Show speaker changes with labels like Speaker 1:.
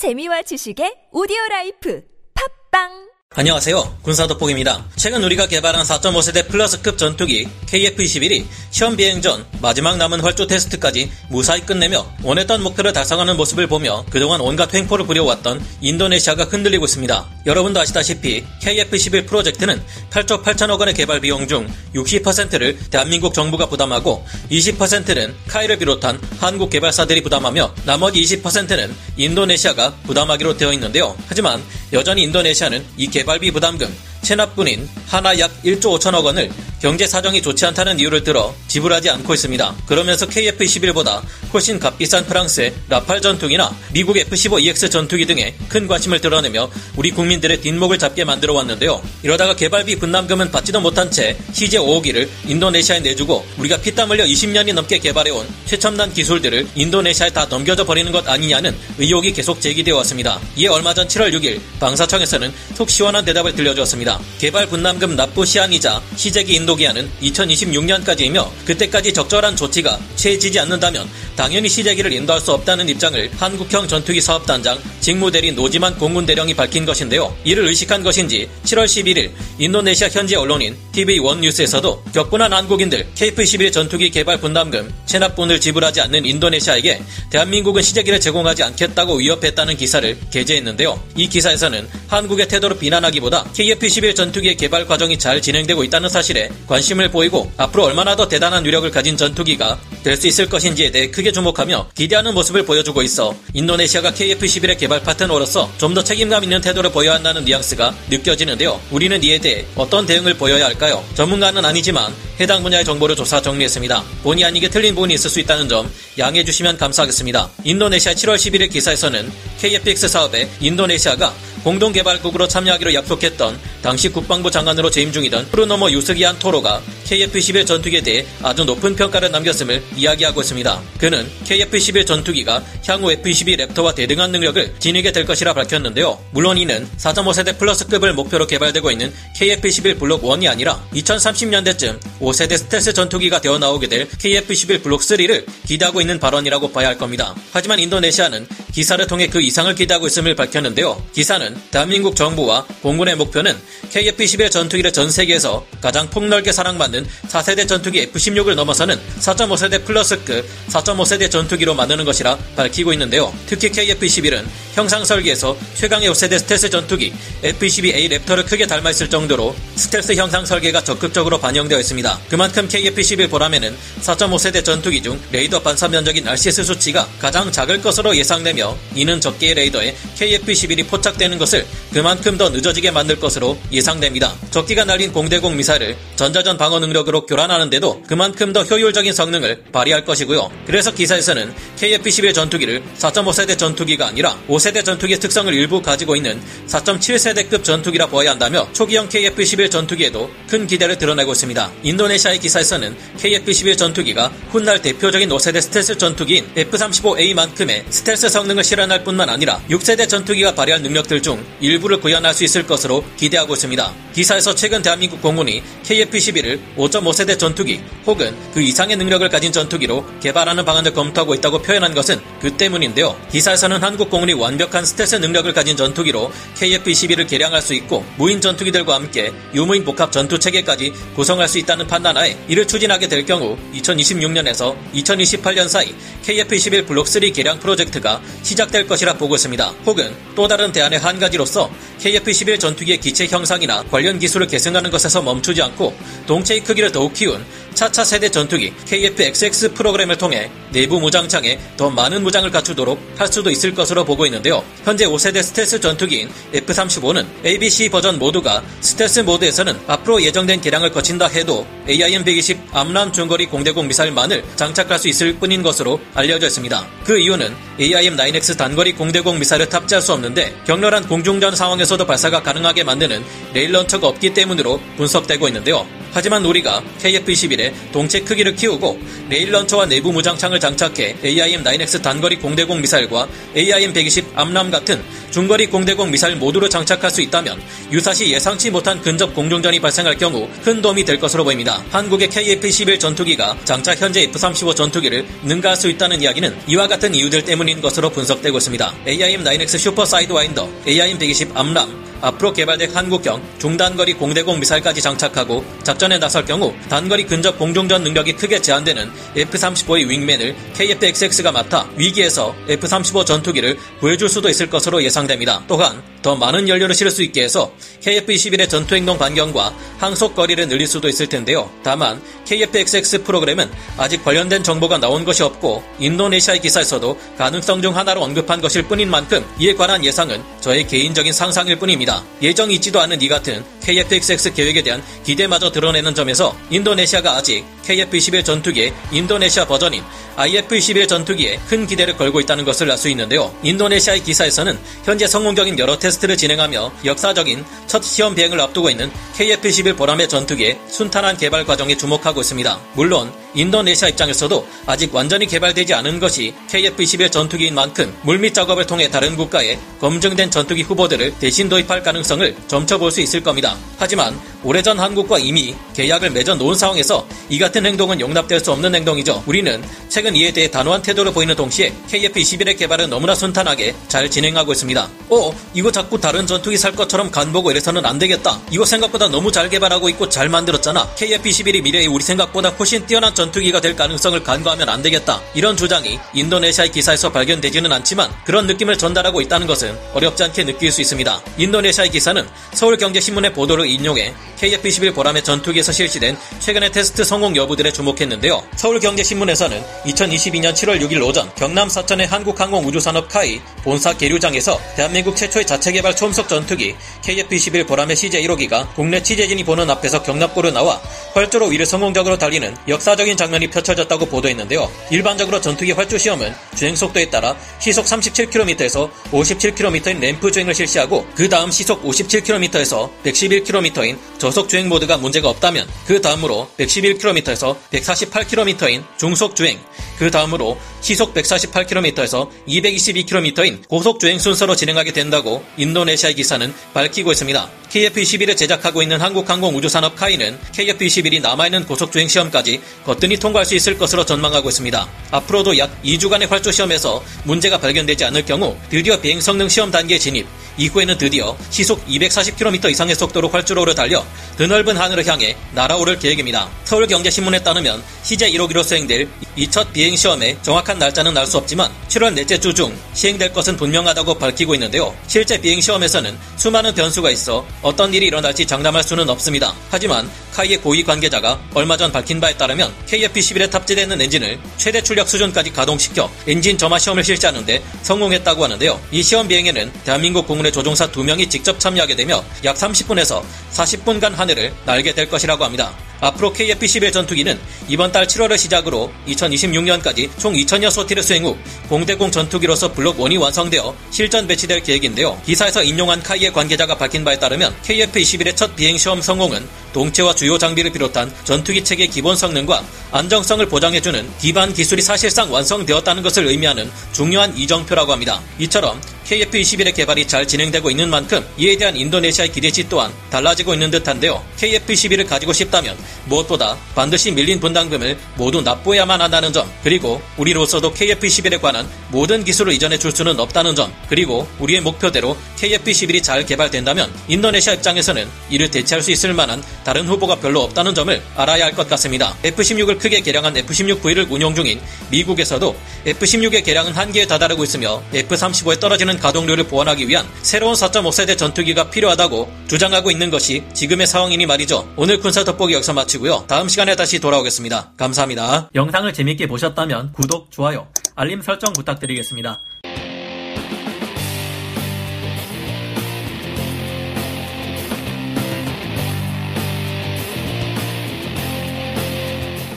Speaker 1: 재미와 지식의 오디오 라이프. 팟빵
Speaker 2: 안녕하세요. 군사도폭입니다. 최근 우리가 개발한 4.5세대 플러스급 전투기 KF-21이 시험 비행 전 마지막 남은 활주 테스트까지 무사히 끝내며 원했던 목표를 달성하는 모습을 보며 그동안 온갖 횡포를 부려왔던 인도네시아가 흔들리고 있습니다. 여러분도 아시다시피 KF-21 프로젝트는 8조 8천억 원의 개발 비용 중 60%를 대한민국 정부가 부담하고 20%는 KAI를 비롯한 한국 개발사들이 부담하며 나머지 20%는 인도네시아가 부담하기로 되어 있는데요. 하지만 여전히 인도네시아는 이 개발비 부담금 체납분인 하나 약 1조 5천억 원을 경제 사정이 좋지 않다는 이유를 들어 지불하지 않고 있습니다. 그러면서 KF-21보다 훨씬 값비싼 프랑스의 라팔 전투기나 미국 F-15EX 전투기 등에 큰 관심을 드러내며 우리 국민들의 뒷목을 잡게 만들어 왔는데요. 이러다가 개발비 분담금은 받지도 못한 채 CJ-5호기를 인도네시아에 내주고 우리가 피땀 흘려 20년이 넘게 개발해온 최첨단 기술들을 인도네시아에 다 넘겨져 버리는 것 아니냐는 의혹이 계속 제기되어 왔습니다. 이에 얼마 전 7월 6일 방사청에서는 속 시원한 대답을 들려주었습니다. 개발 분담금 납부 시한이자 시제기 인도기한은 2026년까지이며 그때까지 적절한 조치가 취해지지 않는다면 당연히 시제기를 인도할 수 없다는 입장을 한국형 전투기 사업단장 직무대리 노지만 공군대령이 밝힌 것인데요. 이를 의식한 것인지 7월 11일 인도네시아 현지 언론인 TV1 뉴스에서도 격분한 한국인들 KF-11 전투기 개발 분담금 체납분을 지불하지 않는 인도네시아에게 대한민국은 시제기를 제공하지 않겠다고 위협했다는 기사를 게재했는데요. 이 기사에서는 한국의 태도를 비난하기보다 KF-11 전투기의 개발 과정이 잘 진행되고 있다는 사실에 관심을 보이고 앞으로 얼마나 더 대단한 위력을 가진 전투기가 될 수 있을 것인지에 대해 크게 주목하며 기대하는 모습을 보여주고 있어 인도네시아가 KF-11의 개발 파트너로서 좀 더 책임감 있는 태도를 보여야 한다는 뉘앙스가 느껴지는데요. 우리는 이에 대해 어떤 대응을 보여야 할까요? 전문가는 아니지만 해당 분야의 정보를 조사 정리했습니다. 본의 아니게 틀린 부분이 있을 수 있다는 점 양해해 주시면 감사하겠습니다. 인도네시아 7월 11일 기사에서는 KFX 사업에 인도네시아가 공동개발국으로 참여하기로 약속했던 당시 국방부 장관으로 재임 중이던 푸르노모 유스기안토로가 KF-21 전투기에 대해 아주 높은 평가를 남겼음을 이야기하고 있습니다. 그는 KF-21 전투기가 향후 F-22 랩터와 대등한 능력을 지니게 될 것이라 밝혔는데요. 물론 이는 4.5세대 플러스급을 목표로 개발되고 있는 KF-21 블록 1이 아니라 2030년대쯤 5세대 스텔스 전투기가 되어 나오게 될 KF-21 블록 3를 기대하고 있는 발언이라고 봐야 할 겁니다. 하지만 인도네시아는 기사를 통해 그 이상을 기대하고 있음을 밝혔는데요. 기사는 대한민국 정부와 공군의 목표는 KF-21 전투기를 전 세계에서 가장 폭넓게 사랑받는 4세대 전투기 F-16을 넘어서는 4.5세대 플러스급 4.5세대 전투기로 만드는 것이라 밝히고 있는데요. 특히 KF-21은 형상 설계에서 최강의 5세대 스텔스 전투기 F-22A 랩터를 크게 닮아 있을 정도로 스텔스 형상 설계가 적극적으로 반영되어 있습니다. 그만큼 KF-21 보람에는 4.5세대 전투기 중 레이더 반사 면적인 RCS 수치가 가장 작을 것으로 예상되며 이는 적기의 레이더에 KF-21이 포착되는 것을 그만큼 더 늦어지게 만들 것으로 예상됩니다. 적기가 날린 공대공 미사일을 전자전 방어 능력으로 교란하는데도 그만큼 더 효율적인 성능을 발휘할 것이고요. 그래서 기사에서는 KF-21 전투기를 4.5세대 전투기가 아니라 5세대 전투기의 특성을 일부 가지고 있는 4.7세대급 전투기라 보아야 한다며 초기형 KF-21 전투기에도 큰 기대를 드러내고 있습니다. 인도네시아의 기사에서는 KF-21 전투기가 훗날 대표적인 5세대 스텔스 전투기인 F-35A만큼의 스텔스 성능을 실현할 뿐만 아니라 6세대 전투기가 발휘할 능력들 중 일부를 구현할 수 있을 것으로 기대하고 있습니다. 기사에서 최근 대한민국 공군이 KF-11을 5.5세대 전투기 혹은 그 이상의 능력을 가진 전투기로 개발하는 방안을 검토하고 있다고 표현한 것은 그 때문인데요. 기사에서는 한국 공군이 완벽한 스텔스 능력을 가진 전투기로 KF-21을 개량할 수 있고 무인 전투기들과 함께 유무인 복합 전투 체계까지 구성할 수 있다는 판단하에 이를 추진하게 될 경우 2026년에서 2028년 사이 KF-21 블록 3 개량 프로젝트가 시작될 것이라 보고 있습니다. 혹은 또 다른 대안의 한 가지로서 KF-21 전투기의 기체 형상이나 관련 기술을 계승하는 것에서 멈추지 않고 동체의 크기를 더욱 키운 차차 세대 전투기 KF-XX 프로그램을 통해 내부 무장창에 더 많은 무장을 갖추도록 할 수도 있을 것으로 보고 있는데요. 현재 5세대 스텔스 전투기인 F-35는 ABC 버전 모두가 스텔스 모드에서는 앞으로 예정된 개량을 거친다 해도 AIM-120 암람 중거리 공대공 미사일만을 장착할 수 있을 뿐인 것으로 알려져 있습니다. 그 이유는 AIM-9X 단거리 공대공 미사일을 탑재할 수 없는데 격렬한 공중전 상황에서도 발사가 가능하게 만드는 rail launcher가 없기 때문으로 분석되고 있는데요. 하지만 우리가 KF-21의 동체 크기를 키우고 rail launcher와 내부 무장창을 장착해 AIM-9X 단거리 공대공 미사일과 AIM-120 암람 같은 중거리 공대공 미사일 모두를 장착할 수 있다면 유사시 예상치 못한 근접 공중전이 발생할 경우 큰 도움이 될 것으로 보입니다. 한국의 KF-21 전투기가 장차 현재 F-35 전투기를 능가할 수 있다는 이야기는 이와 같은 이유들 때문인 것으로 분석되고 있습니다. AIM-9X 슈퍼 사이드와인더, AIM-120 암람, 앞으로 개발될 한국형 중단거리 공대공 미사일까지 장착하고 작전에 나설 경우 단거리 근접 공중전 능력이 크게 제한되는 F-35의 윙맨을 KF-XX가 맡아 위기에서 F-35 전투기를 구해줄 수도 있을 것으로 예상됩니다. 또한 더 많은 연료를 실을 수 있게 해서 KF-21의 전투행동 반경과 항속 거리를 늘릴 수도 있을 텐데요. 다만 KF-XX 프로그램은 아직 관련된 정보가 나온 것이 없고 인도네시아의 기사에서도 가능성 중 하나로 언급한 것일 뿐인 만큼 이에 관한 예상은 저의 개인적인 상상일 뿐입니다. 예정이 있지도 않은 이 같은 KF-XX 계획에 대한 기대마저 드러내는 점에서 인도네시아가 아직 KF-21 전투기의 인도네시아 버전인 IF-21 전투기에 큰 기대를 걸고 있다는 것을 알 수 있는데요. 인도네시아의 기사에서는 현재 성공적인 여러 테스트 를 진행하며 역사적인 첫 시험 비행을 앞두고 있는 KF-21 보람의 전투기의 순탄한 개발 과정에 주목하고 있습니다. 물론 인도네시아 입장에서도 아직 완전히 개발되지 않은 것이 KF-21 전투기인 만큼 물밑 작업을 통해 다른 국가의 검증된 전투기 후보들을 대신 도입할 가능성을 점쳐 볼 수 있을 겁니다. 하지만 오래전 한국과 이미 계약을 맺어 놓은 상황에서 이 같은 행동은 용납될 수 없는 행동이죠. 우리는 최근 이에 대해 단호한 태도를 보이는 동시에 KF-21의 개발은 너무나 순탄하게 잘 진행하고 있습니다. 어, 이거 자꾸 다른 전투기 살 것처럼 간보고 이래서는 안 되겠다. 이거 생각보다 너무 잘 개발하고 있고 잘 만들었잖아. KF-21이 미래에 우리 생각보다 훨씬 뛰어난 전투기가 될 가능성을 간과하면 안 되겠다. 이런 주장이 인도네시아의 기사에서 발견되지는 않지만 그런 느낌을 전달하고 있다는 것은 어렵지 않게 느낄 수 있습니다. 인도네시아의 기사는 서울경제신문의 보도를 인용해 KF-21 보람의 전투기에서 실시된 최근의 테스트 성공 여부들에 주목했는데요. 서울경제신문에서는 2022년 7월 6일 오전 경남 사천의 한국항공우주산업 카이 본사 계류장에서 대한민국 최초의 자체 개발 초음속 전투기 KF-21 보람의 CJ1호기가 국내 취재진이 보는 앞에서 경납고로 나와 활주로 위를 성공적으로 달리는 역사적인 장면이 펼쳐졌다고 보도했는데요. 일반적으로 전투기 활주 시험은 주행 속도에 따라 시속 37km에서 57km인 램프 주행을 실시하고 그 다음 시속 57km에서 111km인 저속 주행 모드가 문제가 없다면 그 다음으로 111km에서 148km인 중속 주행, 그 다음으로 시속 148km에서 222km인 고속 주행 순서로 진행하게 된다고 인도네시아의 기사는 밝히고 있습니다. KF-21을 제작하고 있는 한국항공우주산업 카이는 KF-21이 남아있는 고속주행 시험까지 거 뜬히 통과할 수 있을 것으로 전망하고 있습니다. 앞으로도 약 2주간의 활주 시험에서 문제가 발견되지 않을 경우 드디어 비행 성능 시험 단계에 진입, 이후에는 드디어 시속 240km 이상의 속도로 활주로를 달려 드넓은 하늘을 향해 날아오를 계획입니다. 서울경제신문에 따르면 CJ 1호기로 수행될 이 첫 비행 시험의 정확한 날짜는 알 수 없지만 7월 넷째 주 중 시행될 것은 분명하다고 밝히고 있는데요. 실제 비행 시험에서는 수많은 변수가 있어 어떤 일이 일어날지 장담할 수는 없습니다. 하지만 카이의 고위 관계자가 얼마 전 밝힌 바에 따르면 KF-11에 탑재되는 엔진을 최대 출력 수준까지 가동시켜 엔진 점화 시험을 실시하는데 성공했다고 하는데요. 이 시험 비행에는 대한민국 공군의 조종사 2명이 직접 참여하게 되며 약 30분에서 40분간 하늘을 날게 될 것이라고 합니다. 앞으로 KF-11 전투기는 이번 달 7월을 시작으로 2026년까지 총 2000여 소티를 수행 후 공대공 전투기로서 블록 1이 완성되어 실전 배치될 계획인데요. 기사에서 인용한 카이의 관계자가 밝힌 바에 따르면 KF-21의 첫 비행 시험 성공은 동체와 주요 장비를 비롯한 전투기 체계 기본 성능과 안정성을 보장해주는 기반 기술이 사실상 완성되었다는 것을 의미하는 중요한 이정표라고 합니다. 이처럼 KF-21의 개발이 잘 진행되고 있는 만큼 이에 대한 인도네시아의 기대치 또한 달라지고 있는 듯한데요. KF-21을 가지고 싶다면 무엇보다 반드시 밀린 분담금을 모두 납부해야만 한다는 점, 그리고 우리로서도 KF-21에 관한 모든 기술을 이전해 줄 수는 없다는 점, 그리고 우리의 목표대로 KF-21이 잘 개발된다면 인도네시아 입장에서는 이를 대체할 수 있을 만한 다른 후보가 별로 없다는 점을 알아야 할 것 같습니다. F-16을 크게 개량한 F-16V를 운용 중인 미국에서도 F-16의 개량은 한계에 다다르고 있으며 F-35에 떨어지는 가동률을 보완하기 위한 새로운 4.5세대 전투기가 필요하다고 주장하고 있는 것이 지금의 상황이니 말이죠. 오늘 군사 돋보기 여기서 마치고요. 다음 시간에 다시 돌아오겠습니다. 감사합니다. 영상을 재밌게 보셨다면 구독, 좋아요, 알림 설정 부탁드리겠습니다.